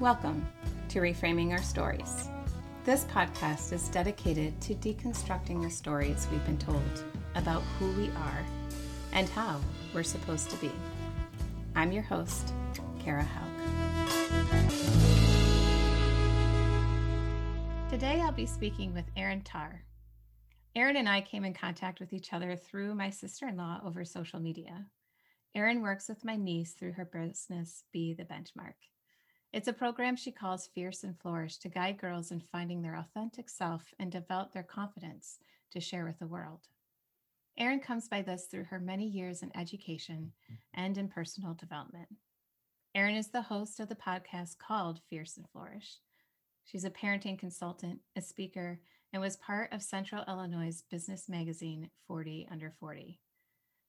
Welcome to Reframing Our Stories. This podcast is dedicated to deconstructing the stories we've been told about who we are and how we're supposed to be. I'm your host, Kara Haug. Today I'll be speaking with Erin Tarr. Erin and I came in contact with each other through my sister in law over social media. Erin works with my niece through her business, Be the Benchmark. It's a program she calls Fierce and Flourish to guide girls in finding their authentic self and develop their confidence to share with the world. Erin comes by this through her many years in education and in personal development. Erin is the host of the podcast called Fierce and Flourish. She's a parenting consultant, a speaker, and was part of Central Illinois business magazine 40 Under 40.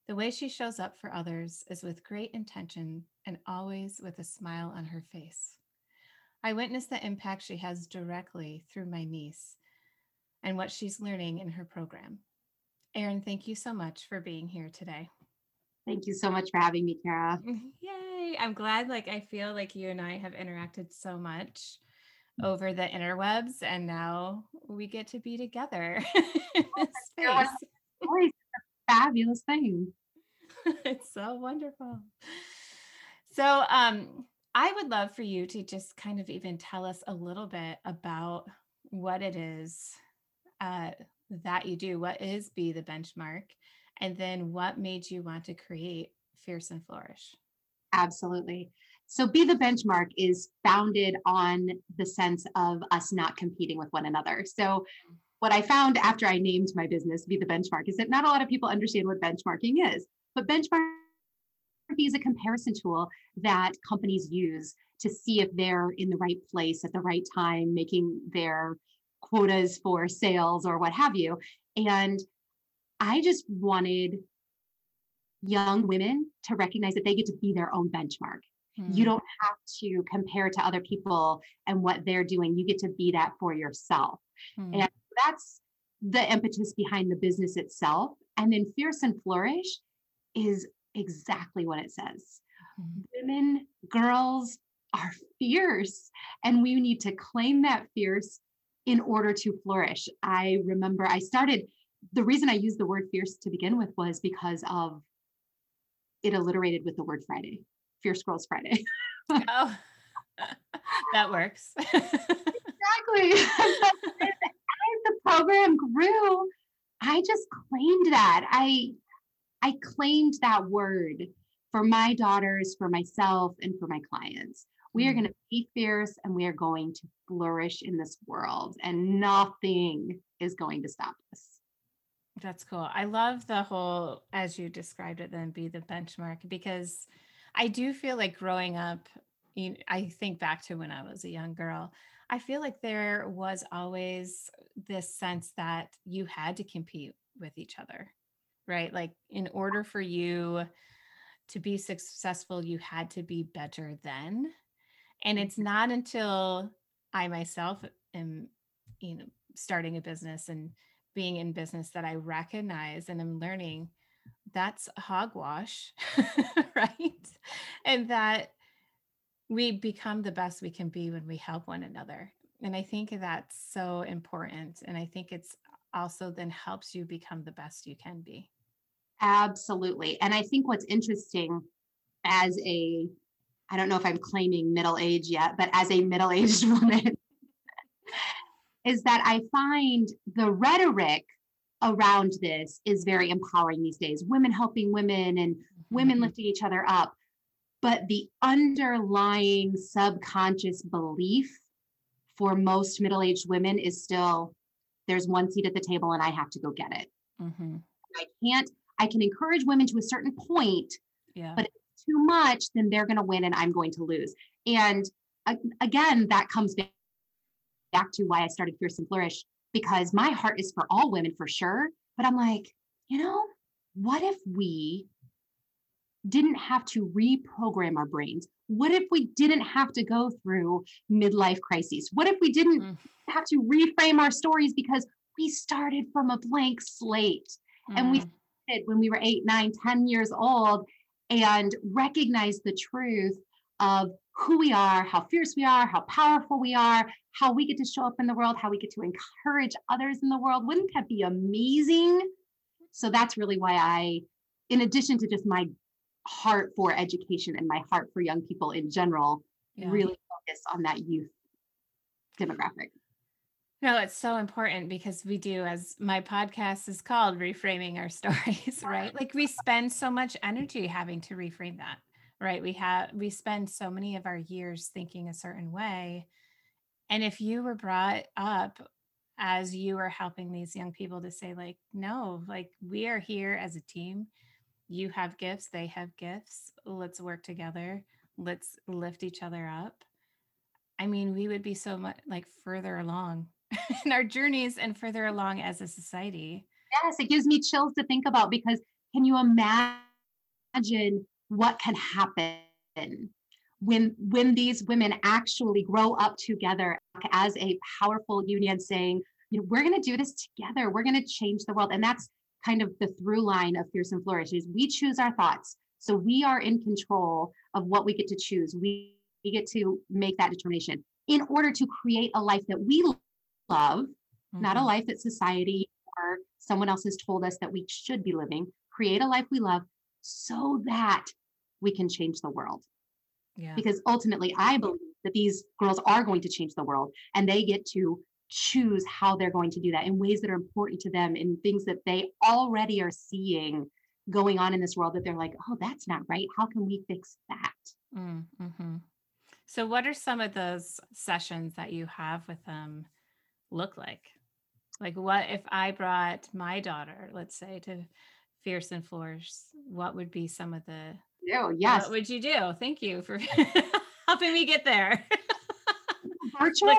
The way she shows up for others is with great intention and always with a smile on her face. I witness the impact she has directly through my niece and what she's learning in her program. Erin, thank you so much for being here today. Thank you so much for having me, Kara. Yay. I'm glad like I feel like you and I have interacted so much over the interwebs and now we get to be together in this space. fabulous thing. it's so wonderful. So, um, I would love for you to just kind of even tell us a little bit about what it is uh, that you do. What is Be the Benchmark? And then what made you want to create Fierce and Flourish? Absolutely. So, Be the Benchmark is founded on the sense of us not competing with one another. So, what I found after I named my business Be the Benchmark is that not a lot of people understand what benchmarking is. But benchmarking is a comparison tool that companies use to see if they're in the right place at the right time, making their quotas for sales or what have you. And I just wanted young women to recognize that they get to be their own benchmark. Mm-hmm. You hmm. don't have to compare to other people and what they're doing. You get to be that for yourself. Mm-hmm. And that's the impetus behind the business itself. And then Fierce and Flourish is exactly what it says. Mm-hmm. Women, girls are fierce, and we need to claim that fierce in order to flourish. I remember I started, the reason I used the word fierce to begin with was because of it alliterated with the word Friday, Fierce Girls Friday. oh, that works. exactly. As the program grew, I just claimed that. I I claimed that word for my daughters, for myself, and for my clients. We are mm. going to be fierce and we are going to flourish in this world, and nothing is going to stop us. That's cool. I love the whole, as you described it, then be the benchmark because I do feel like growing up, you know, I think back to when I was a young girl. I feel like there was always this sense that you had to compete with each other right? Like, in order for you to be successful, you had to be better then. And it's mm-hmm. not until I myself am, you know, starting a business and being in business that I recognize and I'm learning that's hogwash, right? And that we become the best we can be when we help one another. And I think that's so important. And I think it's also then helps you become the best you can be. Absolutely. And I think what's interesting as a, I don't know if I'm claiming middle age yet, but as a middle aged woman, is that I find the rhetoric around this is very empowering these days women helping women and women mm-hmm. lifting each other up. But the underlying subconscious belief for most middle aged women is still there's one seat at the table and I have to go get it. Mm-hmm. I can't I can encourage women to a certain point, yeah. but if it's too much, then they're going to win and I'm going to lose. And uh, again, that comes back to why I started Fierce and Flourish because my heart is for all women for sure. But I'm like, you know, what if we didn't have to reprogram our brains? What if we didn't have to go through midlife crises? What if we didn't mm. have to reframe our stories because we started from a blank slate mm. and we when we were eight, nine, ten years old and recognize the truth of who we are, how fierce we are, how powerful we are, how we get to show up in the world, how we get to encourage others in the world. Wouldn't that be amazing? So that's really why I, in addition to just my heart for education and my heart for young people in general, yeah. really focus on that youth demographic. No, it's so important because we do, as my podcast is called, reframing our stories, right? Like we spend so much energy having to reframe that, right? We have, we spend so many of our years thinking a certain way. And if you were brought up as you are helping these young people to say, like, no, like we are here as a team. You have gifts, they have gifts. Let's work together. Let's lift each other up. I mean, we would be so much like further along in our journeys and further along as a society. Yes, it gives me chills to think about because can you imagine what can happen when when these women actually grow up together as a powerful union saying, you know, we're going to do this together. We're going to change the world. And that's kind of the through line of Fierce and Flourish is we choose our thoughts. So we are in control of what we get to choose. We, we get to make that determination in order to create a life that we love, mm-hmm. not a mm-hmm. life that society or someone else has told us that we should be living. Create a life we love so that we can change the world. Yeah. Because ultimately, I believe that these girls are going to change the world and they get to choose how they're going to do that in ways that are important to them in things that they already are seeing going on in this world that they're like, oh, that's not right. How can we fix that? Mm, mm-hmm. So, what are some of those sessions that you have with them look like? Like, what if I brought my daughter, let's say, to Fierce and Flourish? What would be some of the? Oh, yes. What would you do? Thank you for helping me get there. Virtual.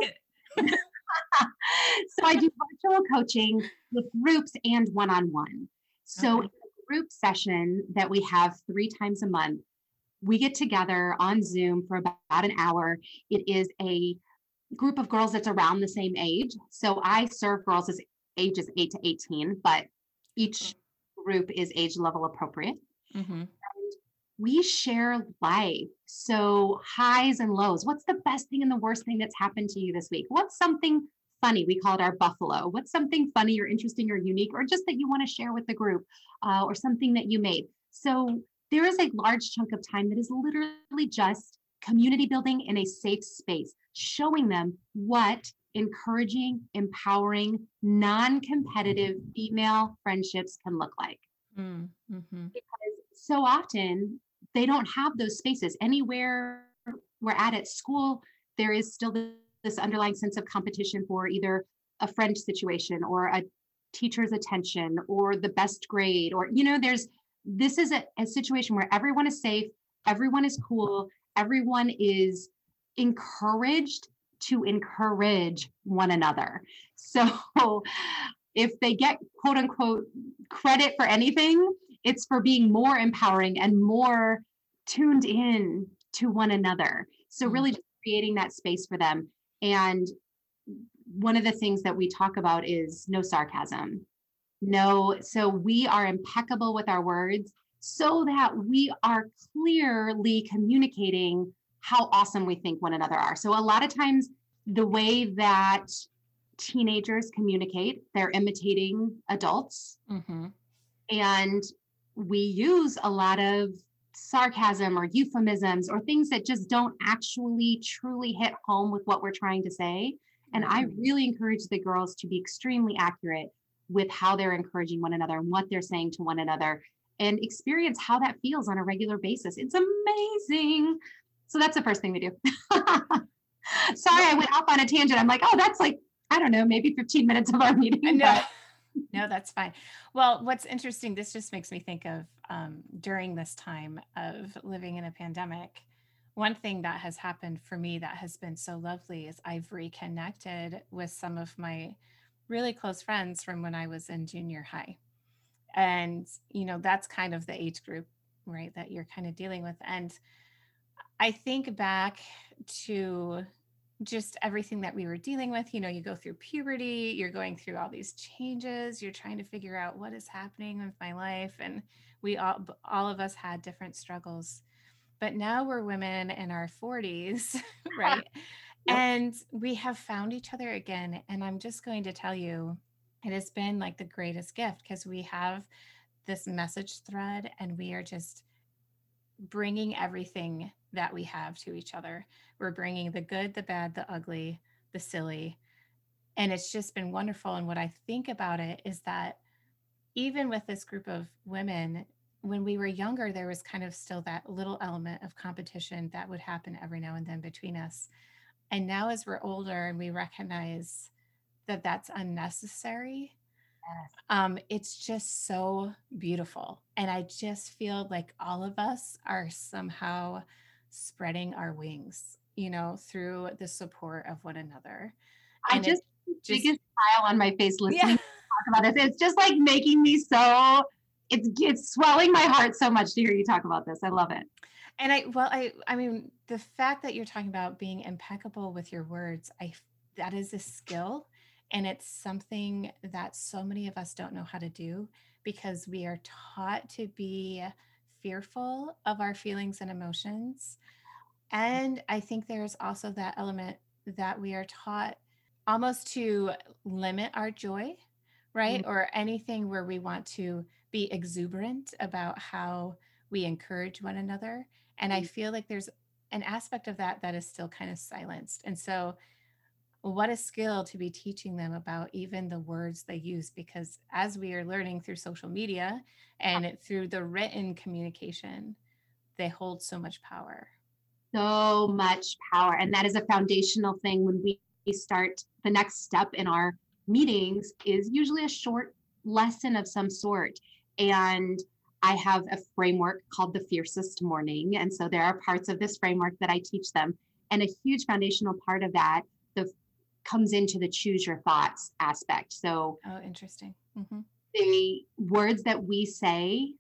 so I do virtual coaching with groups and one-on-one. So okay. group session that we have three times a month, we get together on Zoom for about an hour. It is a group of girls that's around the same age. So I serve girls as ages 8 to 18, but each group is age level appropriate. Mm-hmm. we share life. So highs and lows. What's the best thing and the worst thing that's happened to you this week? What's something funny? We call it our buffalo. What's something funny or interesting or unique or just that you want to share with the group uh, or something that you made? So there is a large chunk of time that is literally just community building in a safe space, showing them what encouraging, empowering, non competitive female friendships can look like. Mm, mm-hmm. Because so often they don't have those spaces. Anywhere we're at at school, there is still this underlying sense of competition for either a friend situation or a teacher's attention or the best grade, or, you know, there's this is a, a situation where everyone is safe, everyone is cool, everyone is encouraged to encourage one another. So if they get quote unquote credit for anything, it's for being more empowering and more tuned in to one another. So mm. really just creating that space for them. And one of the things that we talk about is no sarcasm. No, so we are impeccable with our words so that we are clearly communicating how awesome we think one another are. So a lot of times the way that teenagers communicate, they're imitating adults. Mm-hmm. And we use a lot of sarcasm or euphemisms or things that just don't actually truly hit home with what we're trying to say. And I mm-hmm. really encourage the girls to be extremely accurate with how they're encouraging one another and what they're saying to one another and experience how that feels on a regular basis. It's amazing. So that's the first thing we do. Sorry, I went off on a tangent. I'm like, oh, that's like, I don't know, maybe 15 minutes of our meeting. No, no, that's fine. Well, what's interesting, this just makes me think of um, during this time of living in a pandemic. One thing that has happened for me that has been so lovely is I've reconnected with some of my really close friends from when I was in junior high. And, you know, that's kind of the age group, right, that you're kind of dealing with. And I think back to just everything that we were dealing with. You know, you go through puberty, you're going through all these changes, you're trying to figure out what is happening with my life. And we all, all of us had different struggles. but now we're women in our 40s, right? Yep. And we have found each other again. And I'm just going to tell you, it has been like the greatest gift because we have this message thread and we are just bringing everything that we have to each other. We're bringing the good, the bad, the ugly, the silly. And it's just been wonderful. And what I think about it is that even with this group of women, when we were younger, there was kind of still that little element of competition that would happen every now and then between us. And now, as we're older and we recognize that that's unnecessary, yes. um, it's just so beautiful. And I just feel like all of us are somehow spreading our wings, you know, through the support of one another. I just, just biggest smile on my face listening yeah. talk about this. It's just like making me so it's it's swelling my heart so much to hear you talk about this. I love it. And I well, I I mean, the fact that you're talking about being impeccable with your words, I that is a skill and it's something that so many of us don't know how to do because we are taught to be fearful of our feelings and emotions. And I think there's also that element that we are taught almost to limit our joy, right? Mm-hmm. Or anything where we want to be exuberant about how we encourage one another. And I mm-hmm. feel like there's an aspect of that that is still kind of silenced. And so, what a skill to be teaching them about even the words they use, because as we are learning through social media and through the written communication, they hold so much power. So much power. And that is a foundational thing when we start the next step in our meetings is usually a short lesson of some sort and I have a framework called the Fiercest Morning. And so there are parts of this framework that I teach them. And a huge foundational part of that the comes into the choose your thoughts aspect. So oh interesting. Mm-hmm. The words that we say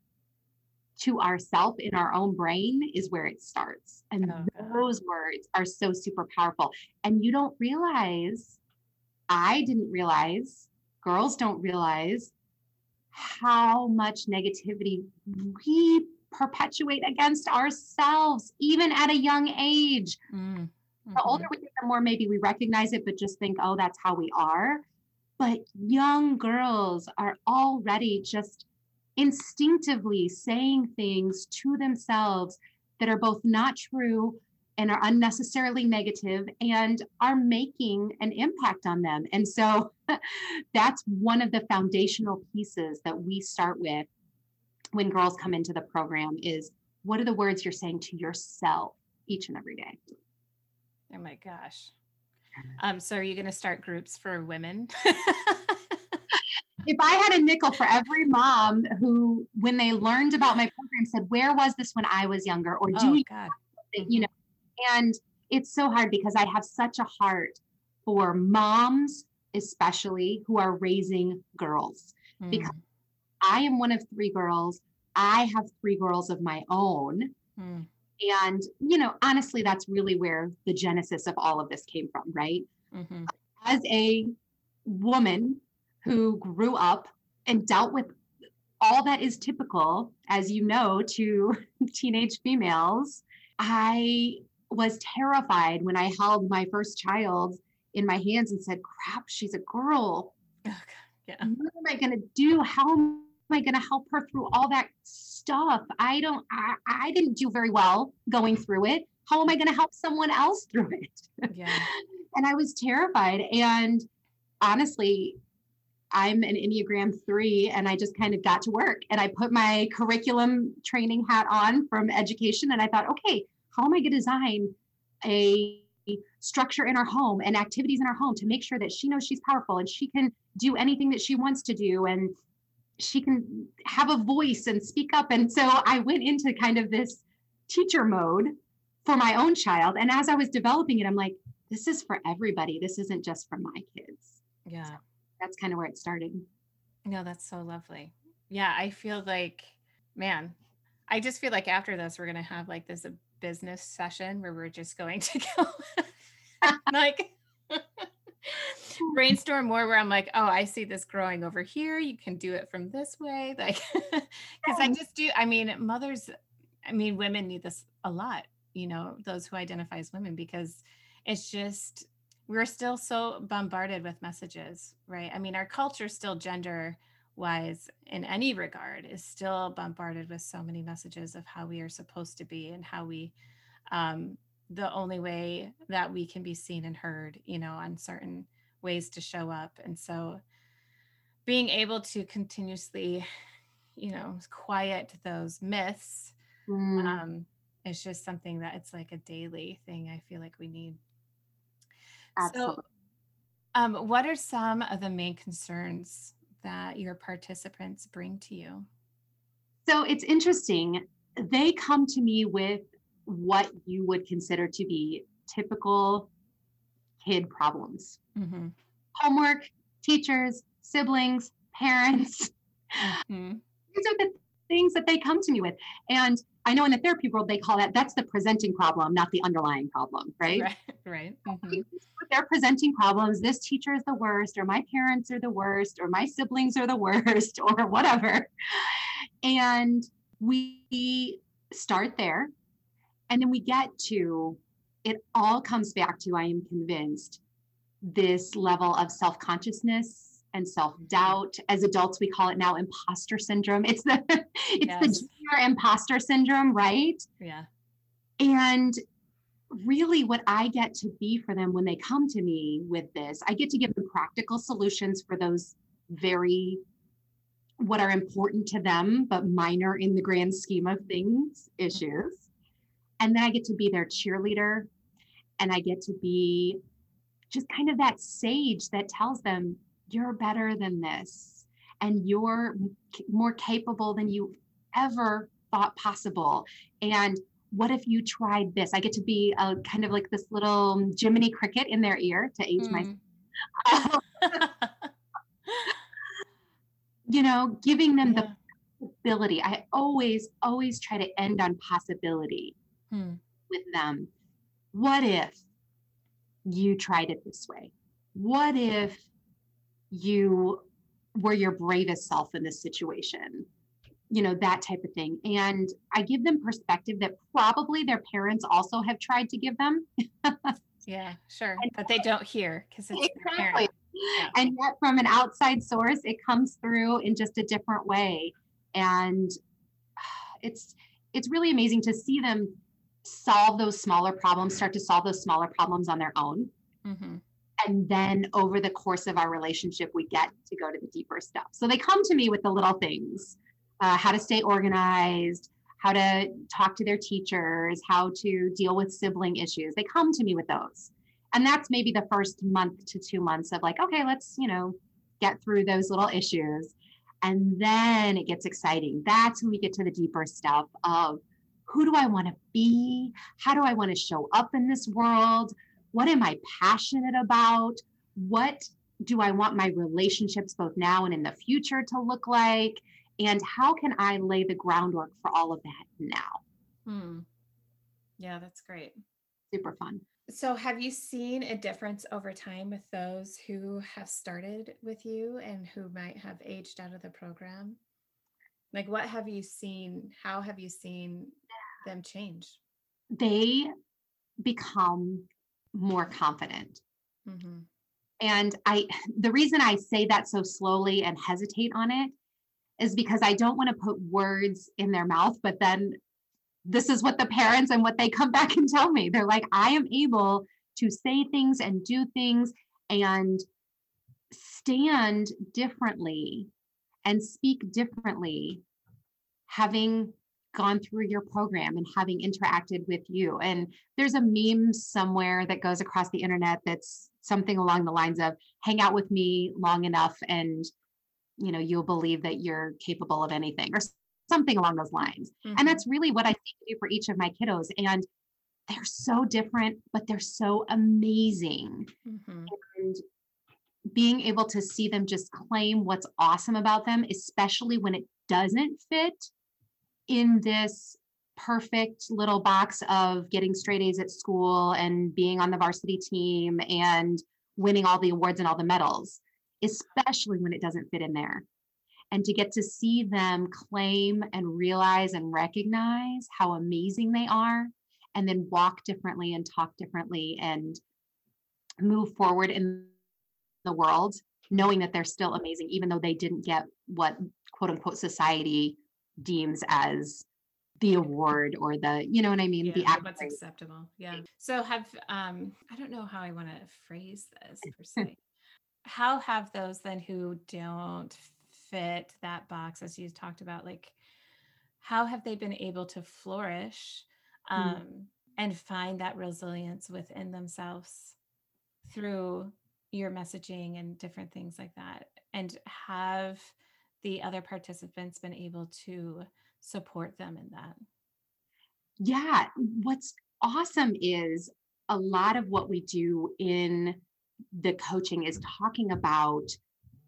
to ourself in our own brain is where it starts. And oh, those words are so super powerful. And you don't realize, I didn't realize, girls don't realize how much negativity we perpetuate against ourselves, even at a young age. Mm-hmm. The older we get, the more maybe we recognize it, but just think, oh, that's how we are. But young girls are already just instinctively saying things to themselves that are both not true and are unnecessarily negative and are making an impact on them. And so that's one of the foundational pieces that we start with when girls come into the program is what are the words you're saying to yourself each and every day? Oh my gosh. Um, so are you going to start groups for women? if I had a nickel for every mom who, when they learned about my program, said, "Where was this when I was younger?" or "Do oh, you, God. you know?" And it's so hard because I have such a heart for moms, especially who are raising girls, mm. because I am one of three girls. I have three girls of my own. Mm. And, you know, honestly, that's really where the genesis of all of this came from, right? Mm-hmm. As a woman who grew up and dealt with all that is typical, as you know, to teenage females, I was terrified when I held my first child in my hands and said, crap, she's a girl. Oh, yeah. What am I going to do? How am I going to help her through all that stuff? I don't, I, I didn't do very well going through it. How am I going to help someone else through it? Yeah. and I was terrified. And honestly, I'm an Enneagram three, and I just kind of got to work and I put my curriculum training hat on from education. And I thought, okay, how am I going to design a structure in our home and activities in our home to make sure that she knows she's powerful and she can do anything that she wants to do and she can have a voice and speak up. And so I went into kind of this teacher mode for my own child. And as I was developing it, I'm like, this is for everybody. This isn't just for my kids. Yeah. So that's kind of where it started. No, that's so lovely. Yeah. I feel like, man, I just feel like after this, we're going to have like this business session where we're just going to go like brainstorm more where I'm like, oh, I see this growing over here. You can do it from this way. Like, because I just do, I mean, mothers, I mean, women need this a lot, you know, those who identify as women, because it's just, we're still so bombarded with messages, right? I mean, our culture still gender wise in any regard is still bombarded with so many messages of how we are supposed to be and how we um the only way that we can be seen and heard you know on certain ways to show up and so being able to continuously you know quiet those myths Mm, um is just something that it's like a daily thing i feel like we need so absolutely. um what are some of the main concerns that your participants bring to you So it's interesting. They come to me with what you would consider to be typical kid problems hmm homework, teachers, siblings, parents. hmm These are the things that they come to me with. And I know in the therapy world, they call that that's the presenting problem, not the underlying problem, right? right right hmm They're presenting problems. This teacher is the worst, or my parents are the worst, or my siblings are the worst, or whatever. And we start there. And then we get to it all comes back to, I am convinced, this level of self consciousness and self doubt. As adults, we call it now imposter syndrome. It's the it's Yes. the junior imposter syndrome, right? yeah And really, what I get to be for them when they come to me with this, I get to give them practical solutions for those very what are important to them, but minor in the grand scheme of things issues. And then I get to be their cheerleader and I get to be just kind of that sage that tells them, you're better than this and you're more capable than you ever thought possible. And what if you tried this? I get to be a kind of like this little Jiminy Cricket in their ear to age Mm. myself, you know, giving them the Yeah. possibility. I always, always try to end on possibility Hmm. with them. What if you tried it this way? What if you were your bravest self in this situation? You know, that type of thing. And I give them perspective that probably their parents also have tried to give them. yeah sure And- that they don't hear because it's. Exactly. And yet, from an outside source, it comes through in just a different way. And it's it's really amazing to see them solve those smaller problems, start to solve those smaller problems on their own. Mhm. And then over the course of our relationship, we get to go to the deeper stuff. So they come to me with the little things uh, how to stay organized, how to talk to their teachers, how to deal with sibling issues. They come to me with those. And that's maybe the first month to two months of like, okay, let's, you know, get through those little issues. And then it gets exciting. That's when we get to the deeper stuff of who do I want to be? How do I want to show up in this world? What am I passionate about? What do I want my relationships both now and in the future to look like? And how can I lay the groundwork for all of that now? Hmm. yeah that's great Super fun. so have you seen a difference over time with those who have started with you and who might have aged out of the program like what have you seen how have you seen them change They become more confident. Mhm. And I the reason I say that so slowly and hesitate on it is because I don't want to put words in their mouth, but then this is what the parents and what they come back and tell me. They're like, I am able to say things and do things and stand differently and speak differently, having gone through your program and having interacted with you. And there's a meme somewhere that goes across the internet that's something along the lines of hang out with me long enough and you know you'll believe that you're capable of anything or something along those lines Mhm. and that's really what i do for each of my kiddos and they're so different but they're so amazing Mhm. and being able to see them just claim what's awesome about them especially when it doesn't fit in this perfect little box of getting straight A's at school and being on the varsity team and winning all the awards and all the medals, especially when it doesn't fit in there. and to get to see them claim and realize and recognize how amazing they are and then walk differently and talk differently and move forward in the world knowing that they're still amazing even though they didn't get what quote unquote society deems as the award or the you know what i mean yeah, the what's acceptable yeah so have um i don't know how i want to phrase this per se how have those then who don't fit that box as you talked about like how have they been able to flourish mm. um, mm. and find that resilience within themselves through your messaging and different things like that and have the other participants been able to support them in that yeah what's awesome is a lot of what we do in the coaching is talking about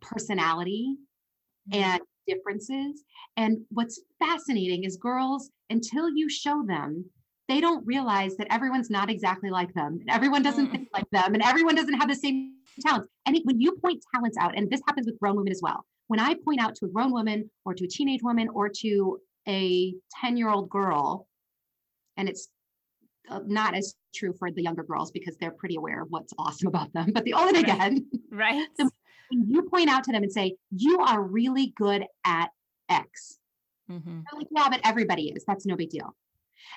personality mm-hmm. and differences. And what's fascinating is girls, until you show them, they don't realize that everyone's not exactly like them. Everyone doesn't mm. think like them, and everyone doesn't have the same talents. And when you point talents out, and this happens with grown women as well, when I point out to a grown woman or to a teenage woman or to a 10 year old girl, and it's uh, not as true for the younger girls because they're pretty aware of what's awesome about them. But the older they get, right? The, you point out to them and say, "You are really good at X." Mm-hmm. Like, "Yeah, but everybody is. That's no big deal."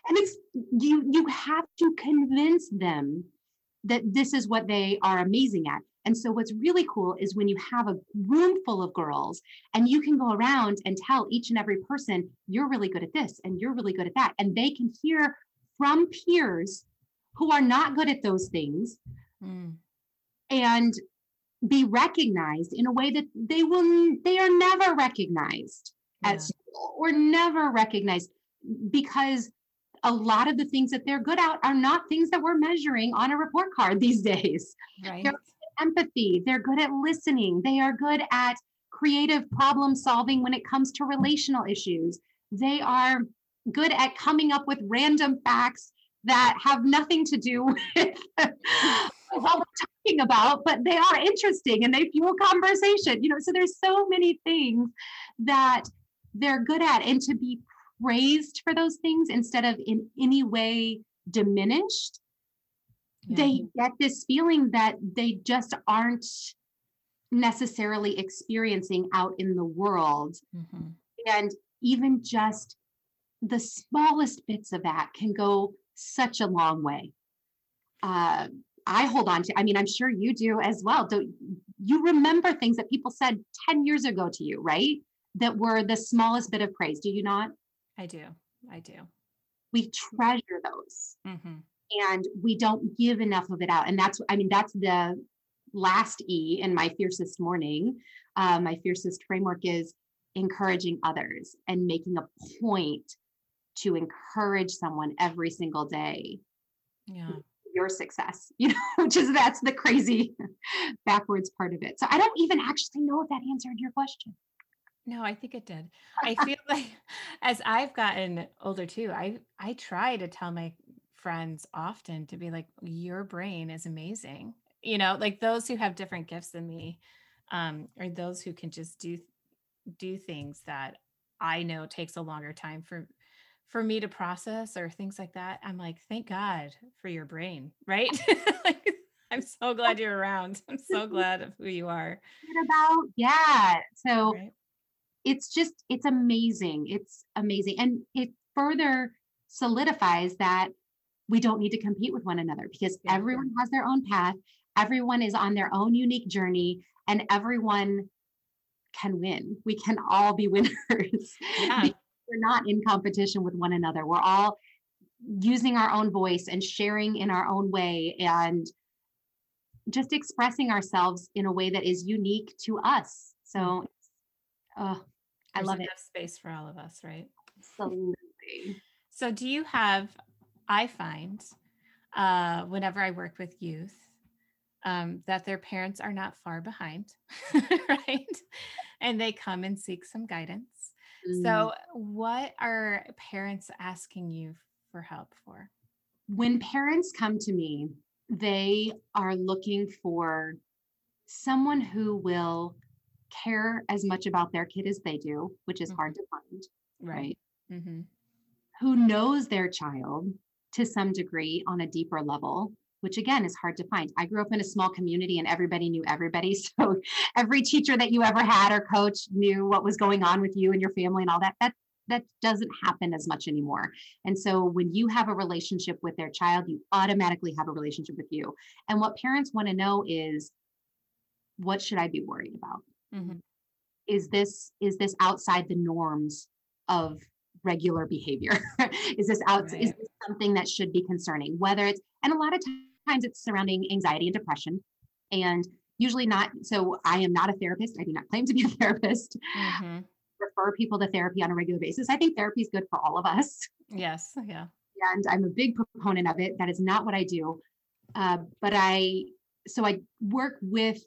And it's you. You have to convince them that this is what they are amazing at. And so, what's really cool is when you have a room full of girls and you can go around and tell each and every person, you're really good at this and you're really good at that. And they can hear from peers who are not good at those things mm. and be recognized in a way that they will they are never recognized yeah. at school or never recognized because a lot of the things that they're good at are not things that we're measuring on a report card these days. Right. They're empathy, they're good at listening, they are good at creative problem solving when it comes to relational issues. They are good at coming up with random facts that have nothing to do with what we're talking about, but they are interesting and they fuel conversation. You know, so there's so many things that they're good at, and to be praised for those things instead of in any way diminished, yeah. they get this feeling that they just aren't necessarily experiencing out in the world. Mm-hmm. And even just the smallest bits of that can go such a long way. Uh, I hold on to, I mean, I'm sure you do as well. Do you remember things that people said 10 years ago to you, right? That were the smallest bit of praise, do you not? I do. I do. We treasure those. Mm-hmm. And we don't give enough of it out. And that's, I mean, that's the last E in my fiercest morning. Uh, my fiercest framework is encouraging others and making a point to encourage someone every single day yeah your success you know which is that's the crazy backwards part of it so i don't even actually know if that answered your question no i think it did i feel like as i've gotten older too i i try to tell my friends often to be like your brain is amazing you know like those who have different gifts than me um or those who can just do do things that i know takes a longer time for for me to process or things like that, I'm like, thank God for your brain, right? like, I'm so glad you're around. I'm so glad of who you are. About yeah. So right. it's just it's amazing. It's amazing, and it further solidifies that we don't need to compete with one another because yeah. everyone has their own path. Everyone is on their own unique journey, and everyone can win. We can all be winners. Yeah we're not in competition with one another. We're all using our own voice and sharing in our own way and just expressing ourselves in a way that is unique to us. So, oh, I love it. Space for all of us, right? Absolutely. So, do you have? I find uh, whenever I work with youth um, that their parents are not far behind, right? And they come and seek some guidance. Mm. So, what are parents asking you for help for? When parents come to me, they are looking for someone who will care as much about their kid as they do, which is hard to find, right? Mm-hmm. Who knows their child to some degree on a deeper level, which again is hard to find. I grew up in a small community and everybody knew everybody. So every teacher that you ever had or coach knew what was going on with you and your family and all that. That that doesn't happen as much anymore. And so when you have a relationship with their child, you automatically have a relationship with you. And what parents want to know is what should I be worried about? Mm-hmm. Is this is this outside the norms of regular behavior? is this out right. is this something that should be concerning? Whether it's and a lot of times it's surrounding anxiety and depression. And usually not so I am not a therapist. I do not claim to be a therapist. Mm-hmm refer people to therapy on a regular basis. I think therapy is good for all of us. Yes. Yeah. And I'm a big proponent of it. That is not what I do. Uh, but I, so I work with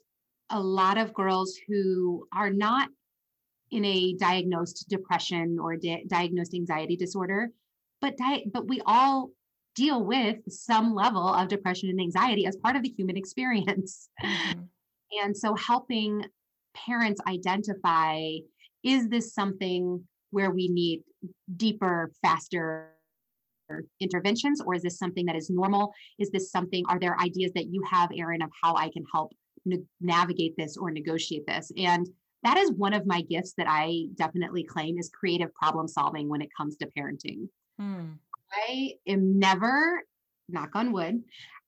a lot of girls who are not in a diagnosed depression or di- diagnosed anxiety disorder, but di- but we all deal with some level of depression and anxiety as part of the human experience. Mm-hmm. And so helping parents identify is this something where we need deeper, faster interventions, or is this something that is normal? Is this something, are there ideas that you have, Erin, of how I can help navigate this or negotiate this? And that is one of my gifts that I definitely claim is creative problem solving when it comes to parenting. Hmm. I am never, knock on wood,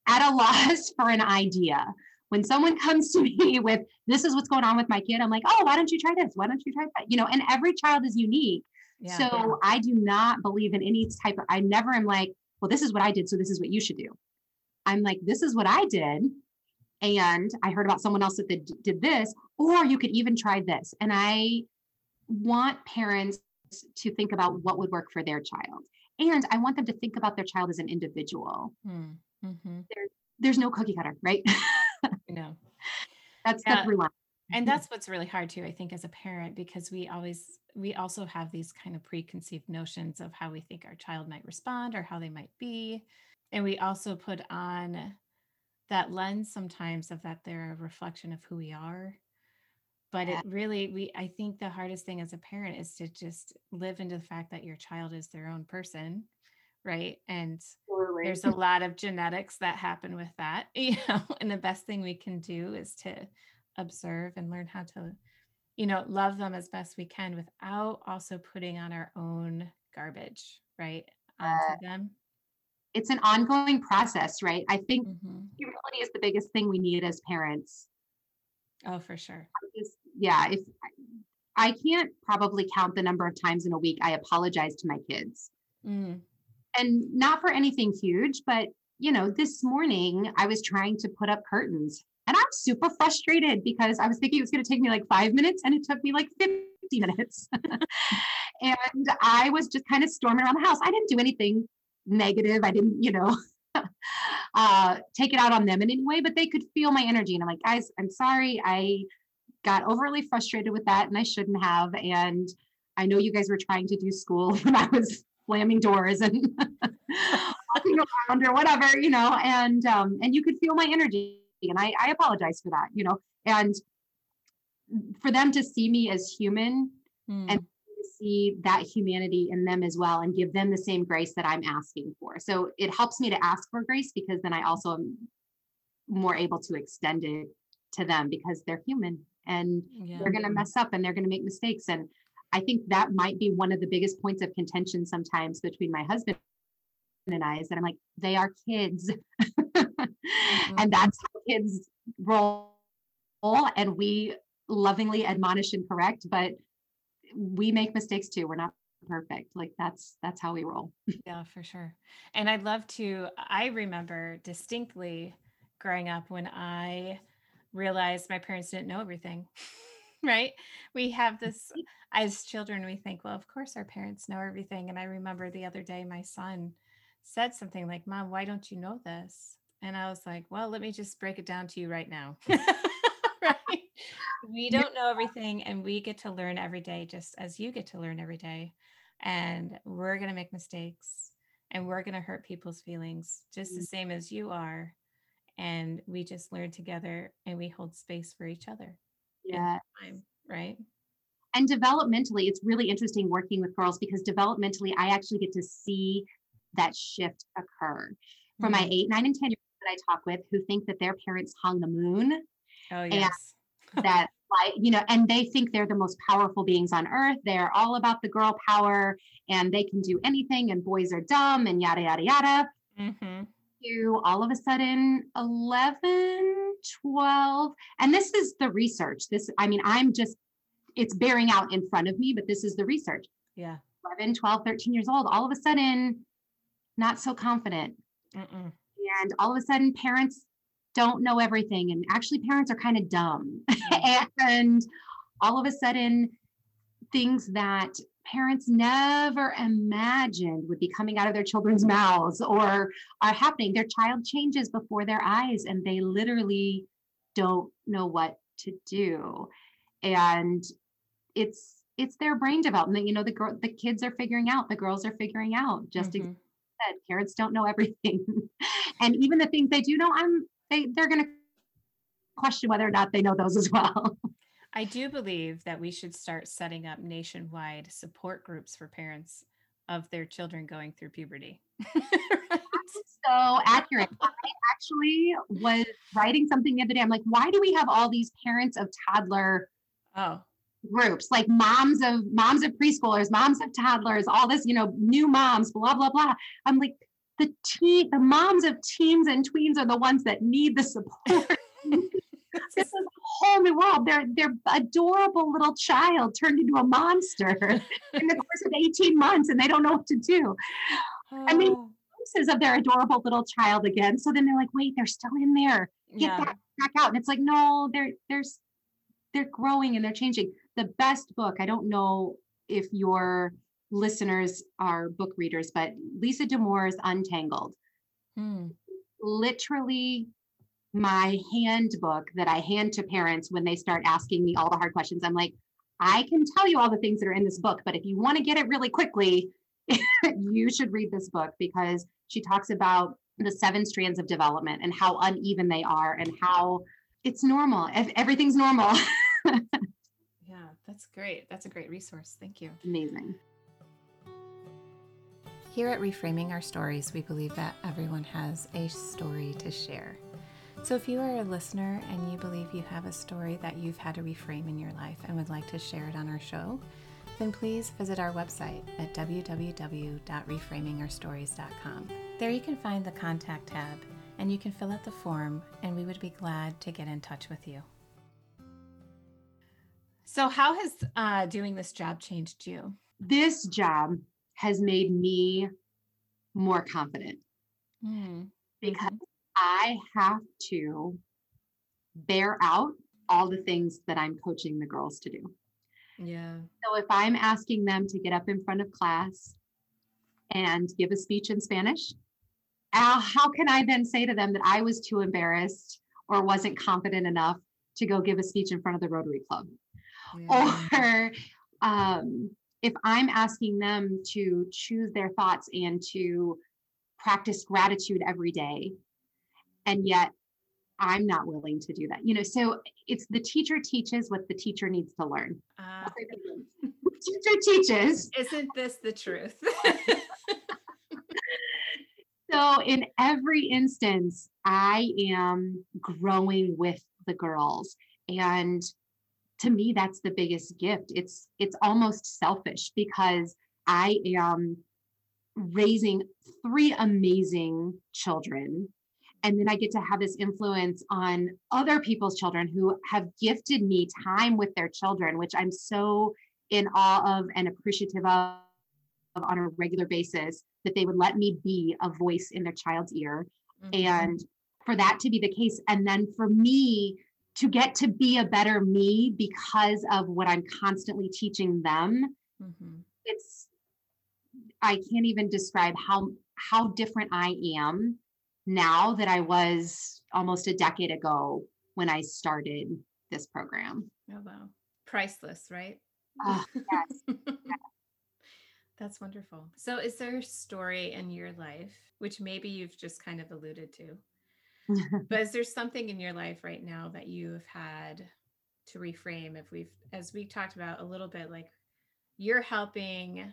at a loss for an idea when someone comes to me with this is what's going on with my kid i'm like oh why don't you try this why don't you try that you know and every child is unique yeah, so yeah. i do not believe in any type of i never am like well this is what i did so this is what you should do i'm like this is what i did and i heard about someone else that did, did this or you could even try this and i want parents to think about what would work for their child and i want them to think about their child as an individual hmm, mm-hmm. there's, there's no cookie cutter right know. That's yeah. the. And that's what's really hard too, I think, as a parent, because we always we also have these kind of preconceived notions of how we think our child might respond or how they might be. And we also put on that lens sometimes of that they're a reflection of who we are. But it really we I think the hardest thing as a parent is to just live into the fact that your child is their own person right and Absolutely. there's a lot of genetics that happen with that you know and the best thing we can do is to observe and learn how to you know love them as best we can without also putting on our own garbage right onto uh, them it's an ongoing process right i think mm-hmm. humility is the biggest thing we need as parents oh for sure just, yeah if I can't probably count the number of times in a week I apologize to my kids. Mm and not for anything huge, but you know, this morning I was trying to put up curtains and I'm super frustrated because I was thinking it was going to take me like five minutes and it took me like 50 minutes. and I was just kind of storming around the house. I didn't do anything negative. I didn't, you know, uh, take it out on them in any way, but they could feel my energy. And I'm like, guys, I'm sorry. I got overly frustrated with that and I shouldn't have. And I know you guys were trying to do school when I was slamming doors and walking around or whatever, you know, and um, and you could feel my energy. And I, I apologize for that, you know, and for them to see me as human mm. and see that humanity in them as well and give them the same grace that I'm asking for. So it helps me to ask for grace because then I also am more able to extend it to them because they're human and yeah. they're going to mess up and they're going to make mistakes and I think that might be one of the biggest points of contention sometimes between my husband and I is that I'm like, they are kids. mm-hmm. And that's how kids roll. And we lovingly admonish and correct, but we make mistakes too. We're not perfect. Like that's that's how we roll. yeah, for sure. And I'd love to I remember distinctly growing up when I realized my parents didn't know everything. right? We have this as children, we think, well, of course our parents know everything. And I remember the other day, my son said something like, Mom, why don't you know this? And I was like, well, let me just break it down to you right now. We don't know everything, and we get to learn every day, just as you get to learn every day. And we're going to make mistakes and we're going to hurt people's feelings just the mm. same as you are. And we just learn together and we hold space for each other. Yeah. right? And developmentally, it's really interesting working with girls because developmentally, I actually get to see that shift occur. For my Mm. eight, nine, and 10 year olds that I talk with who think that their parents hung the moon, Oh, yes. That like, you know, and they think they're the most powerful beings on earth. They're all about the girl power and they can do anything and boys are dumb and yada, yada, yada. hmm To all of a sudden 11, 12. And this is the research. This, I mean, I'm just, it's bearing out in front of me, but this is the research. Yeah. 11, 12, 13 years old, all of a sudden, not so confident. Mm-mm. And all of a sudden, parents don't know everything. And actually, parents are kind of dumb. and all of a sudden, things that parents never imagined would be coming out of their children's mouths or are happening. Their child changes before their eyes and they literally don't know what to do. And it's it's their brain development. You know, the girl the kids are figuring out, the girls are figuring out just Mhm. said, parents don't know everything. and even the things they do know, I'm they they're gonna question whether or not they know those as well. I do believe that we should start setting up nationwide support groups for parents of their children going through puberty. Right? so accurate. I actually was writing something the other day. I'm like, why do we have all these parents of toddler Oh, groups, like moms of moms of preschoolers, moms of toddlers, all this, you know, new moms, blah, blah, blah. I'm like, the teen, the moms of teens and tweens are the ones that need the support. this is a whole new world. They're they're adorable little child turned into a monster in the course of 18 months and they don't know what to do. I mean, Oh, Glimpses of their adorable little child again. So then they're like, wait, they're still in there. Get yeah. back, back out. And it's like, no, they're there's they're growing and they're changing. The best book, I don't know if your listeners are book readers, but Lisa Damour's Untangled. Hmm. literally my handbook that I hand to parents when they start asking me all the hard questions. I'm like, I can tell you all the things that are in this book, but if you want to get it really quickly, you should read this book because she talks about the seven strands of development and how uneven they are and how it's normal. Everything's normal. Yeah, that's great. That's a great resource. Thank you. Amazing. Here at Reframing Our Stories, we believe that everyone has a story to share. So if you are a listener and you believe you have a story that you've had to reframe in your life and would like to share it on our show, then please visit our website at www.reframingourstories.com. There you can find the contact tab and you can fill out the form, and we would be glad to get in touch with you. So, how has uh, doing this job changed you? This job has made me more confident Mm, because I have to bear out all the things that I'm coaching the girls to do. Yeah. So if I'm asking them to get up in front of class and give a speech in Spanish, how can I then say to them that I was too embarrassed or wasn't confident enough to go give a speech in front of the Rotary Club? yeah. Or um, if I'm asking them to choose their thoughts and to practice gratitude every day, and yet I'm not willing to do that. You know, so it's the teacher teaches what the teacher needs to learn. Uh, The teacher teaches. isn't this the truth? So in every instance, I am growing with the girls. And to me, that's the biggest gift. It's it's almost selfish because I am raising three amazing children. And then I get to have this influence on other people's children who have gifted me time with their children, which I'm so in awe of and appreciative of on a regular basis that they would let me be a voice in their child's ear Mhm. and for that to be the case and then for me to get to be a better me because of what i'm constantly teaching them Mhm. it's i can't even describe how how different i am now that i was almost a decade ago when i started this program Oh wow. Priceless, right? Ah, yes. That's wonderful. So is there a story in your life which maybe you've just kind of alluded to? But is there something in your life right now that you've had to reframe if we've as we talked about a little bit like you're helping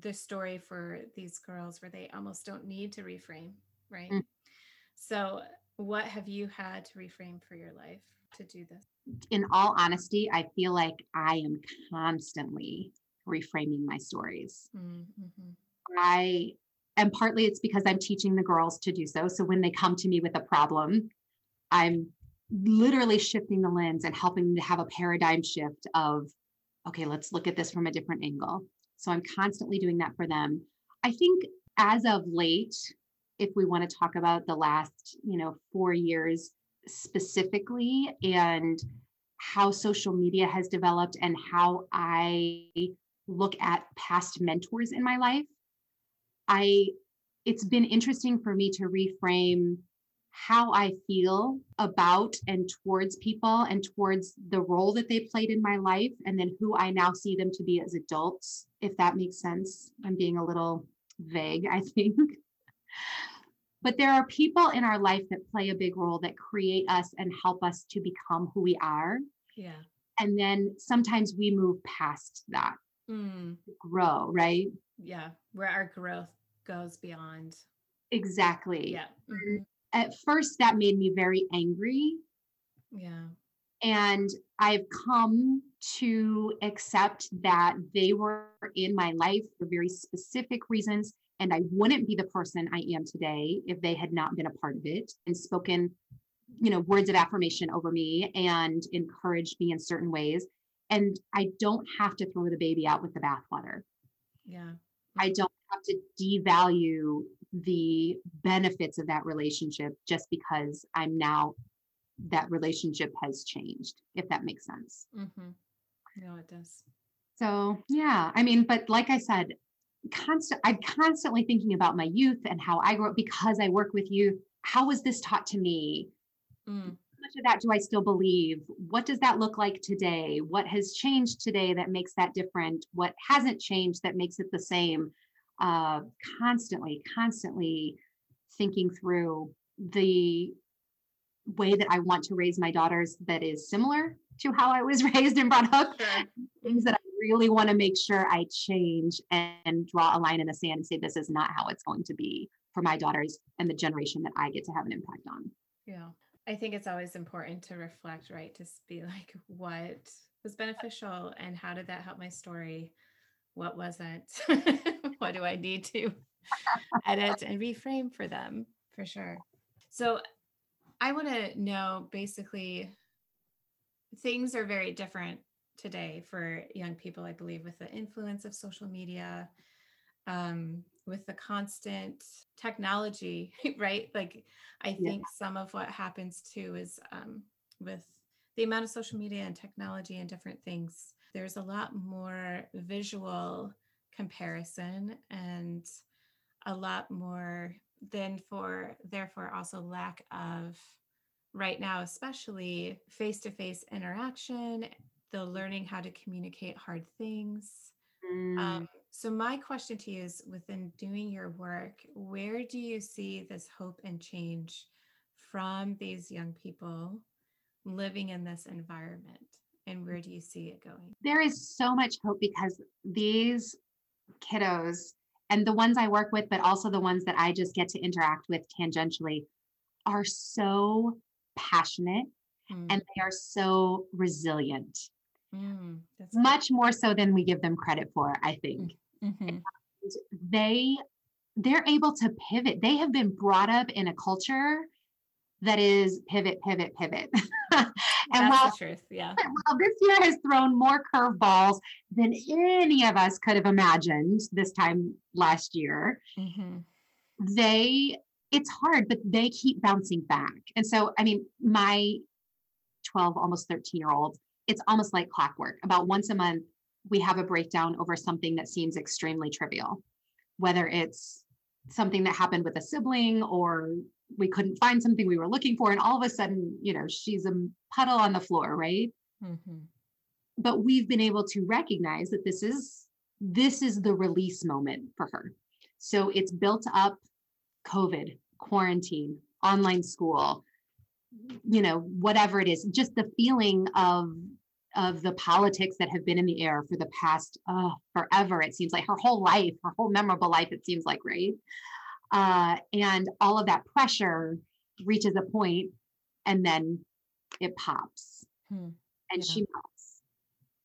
the story for these girls where they almost don't need to reframe right mm. so what have you had to reframe for your life to do this in all honesty i feel like i am constantly reframing my stories mm-hmm. i and partly it's because i'm teaching the girls to do so. So when they come to me with a problem i'm literally shifting the lens and helping to have a paradigm shift of okay let's look at this from a different angle. So i'm constantly doing that for them. I think as of late if we want to talk about the last you know 4 years specifically and how social media has developed and how i look at past mentors in my life i it's been interesting for me to reframe how I feel about and towards people and towards the role that they played in my life, and then who I now see them to be as adults, if that makes sense. I'm being a little vague, I think. but there are people in our life that play a big role that create us and help us to become who we are. Yeah. And then sometimes we move past that, mm. grow, right? Yeah. Where our growth goes beyond. Exactly. Yeah. Mm-hmm at first that made me very angry. Yeah. And I've come to accept that they were in my life for very specific reasons. And I wouldn't be the person I am today if they had not been a part of it and spoken, you know, words of affirmation over me and encouraged me in certain ways. And I don't have to throw the baby out with the bathwater. Yeah. I don't have to devalue the benefits of that relationship just because I'm now that relationship has changed, if that makes sense. Mm-hmm. No, it does. So yeah, I mean, but like I said, constant I'm constantly thinking about my youth and how I grew up because I work with youth. How was this taught to me? Mm. How much of that do I still believe? What does that look like today? What has changed today that makes that different? What hasn't changed that makes it the same? Uh, constantly, constantly thinking through the way that I want to raise my daughters that is similar to how I was raised and brought up. Sure. Things that I really want to make sure I change and draw a line in the sand and say, this is not how it's going to be for my daughters and the generation that I get to have an impact on. Yeah. I think it's always important to reflect, right? To be like, what was beneficial and how did that help my story? What wasn't? what do I need to edit and reframe for them for sure. So I want to know basically things are very different today for young people, I believe, with the influence of social media, um, with the constant technology, right? Like, I think yeah. some of what happens too is um, with the amount of social media and technology and different things, there's a lot more visual comparison and a lot more than for therefore also lack of right now especially face-to-face interaction the learning how to communicate hard things mm. um, so my question to you is within doing your work where do you see this hope and change from these young people living in this environment and where do you see it going there is so much hope because these kiddos and the ones I work with, but also the ones that I just get to interact with tangentially are so passionate mm. and they are so resilient. Mm, much more so than we give them credit for, I think. Mm-hmm. They they're able to pivot. They have been brought up in a culture that is pivot, pivot, pivot. and That's while, the truth, yeah. While this year has thrown more curveballs than any of us could have imagined this time last year, mm-hmm. they it's hard, but they keep bouncing back. And so, I mean, my 12, almost 13 year old, it's almost like clockwork. About once a month, we have a breakdown over something that seems extremely trivial, whether it's something that happened with a sibling or we couldn't find something we were looking for and all of a sudden you know she's a puddle on the floor right mm-hmm. but we've been able to recognize that this is this is the release moment for her so it's built up covid quarantine online school you know whatever it is just the feeling of of the politics that have been in the air for the past oh, forever. It seems like her whole life, her whole memorable life, it seems like, right? Uh, and all of that pressure reaches a point and then it pops hmm. and yeah. she melts.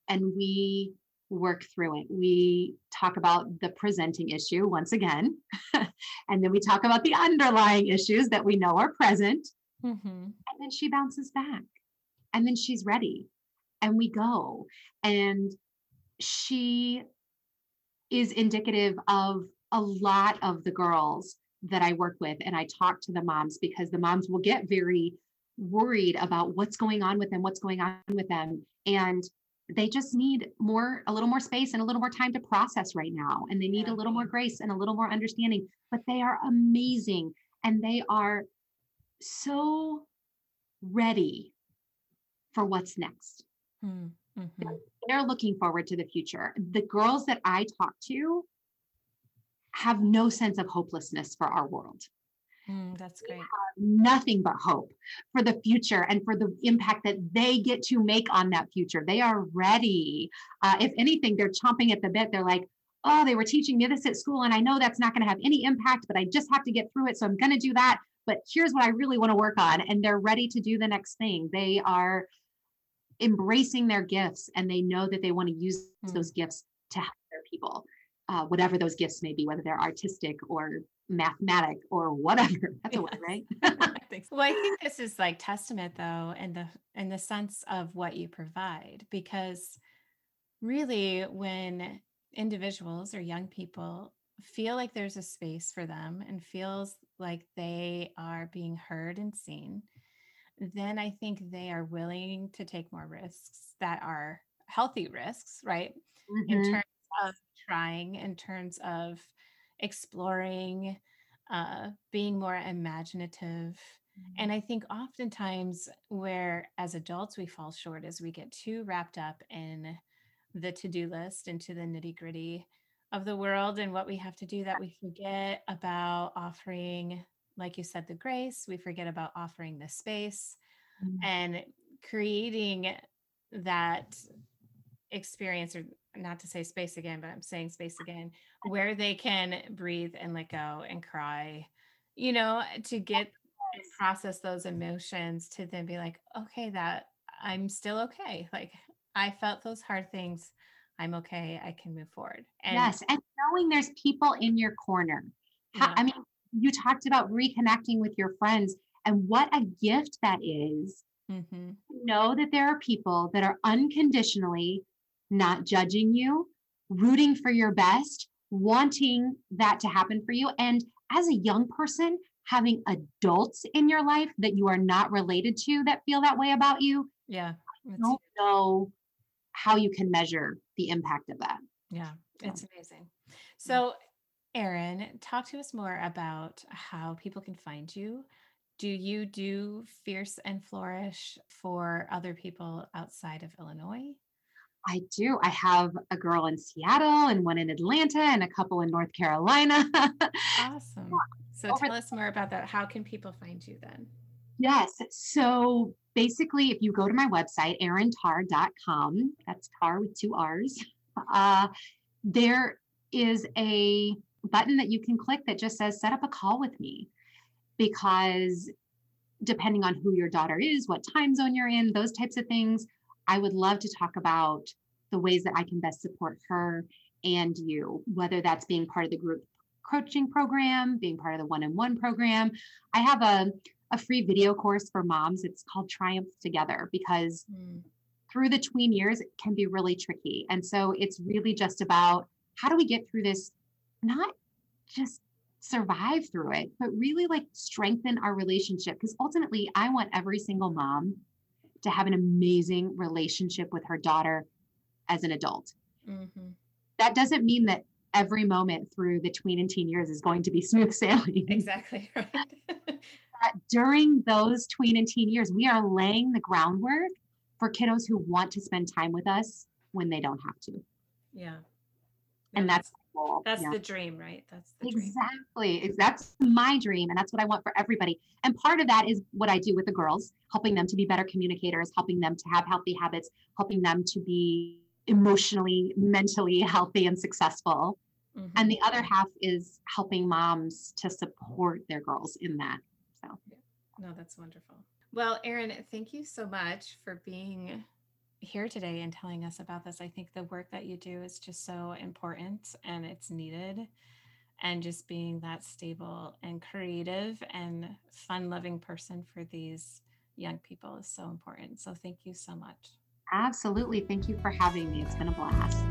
And we work through it. We talk about the presenting issue once again, and then we talk about the underlying issues that we know are present. Mm-hmm. And then she bounces back, and then she's ready, and we go. And she is indicative of a lot of the girls that I work with, and I talk to the moms because the moms will get very worried about what's going on with them, what's going on with them. And they just need more a little more space and a little more time to process right now and they need yeah. a little more grace and a little more understanding but they are amazing and they are so ready for what's next hmm, mm-hmm. they're looking forward to the future the girls that i talk to have no sense of hopelessness for our world Mm, that's great. nothing but hope for the future and for the impact that they get to make on that future. They are ready. Uh, if anything, they're chomping at the bit. They're like, oh, they were teaching me this at school, and I know that's not going to have any impact, but I just have to get through it. So I'm going to do that. But here's what I really want to work on. And they're ready to do the next thing. They are embracing their gifts and they know that they want to use mm. those gifts to help their people. Uh, whatever those gifts may be, whether they're artistic or mathematic or whatever. That's a word, right? well, I think this is like testament though, in the in the sense of what you provide, because really when individuals or young people feel like there's a space for them and feels like they are being heard and seen, then I think they are willing to take more risks that are healthy risks, right? Mm-hmm. In terms of trying, in terms of exploring, uh, being more imaginative. Mm-hmm. And I think oftentimes where as adults we fall short is we get too wrapped up in the to-do list into the nitty-gritty of the world and what we have to do that we forget about offering like you said the grace we forget about offering the space mm-hmm. and creating that experience or not to say space again, but I'm saying space again, where they can breathe and let go and cry, you know, to get and process those emotions to then be like, okay, that I'm still okay. Like I felt those hard things. I'm okay. I can move forward. And yes. And knowing there's people in your corner. yeah. I mean, you talked about reconnecting with your friends and what a gift that is. Mm-hmm. Know that there are people that are unconditionally not judging you, rooting for your best, wanting that to happen for you. And as a young person, having adults in your life that you are not related to that feel that way about you. Yeah. I don't know how you can measure the impact of that. Yeah, it's amazing. So, Erin, talk to us more about how people can find you. Do you do Fierce and Flourish for other people outside of Illinois? I do. I have a girl in Seattle and one in Atlanta and a couple in North Carolina. awesome. So Over tell us more about that. How can people find you then? Yes. So basically, if you go to my website, erintarr.com, that's tar with two R's, uh, there is a button that you can click that just says set up a call with me because depending on who your daughter is, what time zone you're in, those types of things, I would love to talk about the ways that I can best support her and you, whether that's being part of the group coaching program, being part of the one on one program. I have a, a free video course for moms. It's called Triumph Together because mm. through the tween years, it can be really tricky. And so it's really just about how do we get through this, not just survive through it, but really like strengthen our relationship. Because ultimately, I want every single mom to have an amazing relationship with her daughter as an adult. Mm-hmm. That doesn't mean that every moment through the tween and teen years is going to be smooth sailing. Exactly. Right. during those tween and teen years, we are laying the groundwork for kiddos who want to spend time with us when they don't have to. Yeah. And that's That's Yeah. the dream, right? That's the dream. Exactly. Ex- That's my dream. And that's what I want for everybody. And part of that is what I do with the girls, helping them to be better communicators, helping them to have healthy habits, helping them to be emotionally, mentally healthy and successful. Mhm. And the other half is helping moms to support their girls in that. So No, that's wonderful. Well, Erin, thank you so much for being here today and telling us about this. I think the work that you do is just so important and it's needed. And just being that stable and creative and fun loving person for these young people is so important. So thank you so much. absolutely. Thank you for having me. It's been a blast.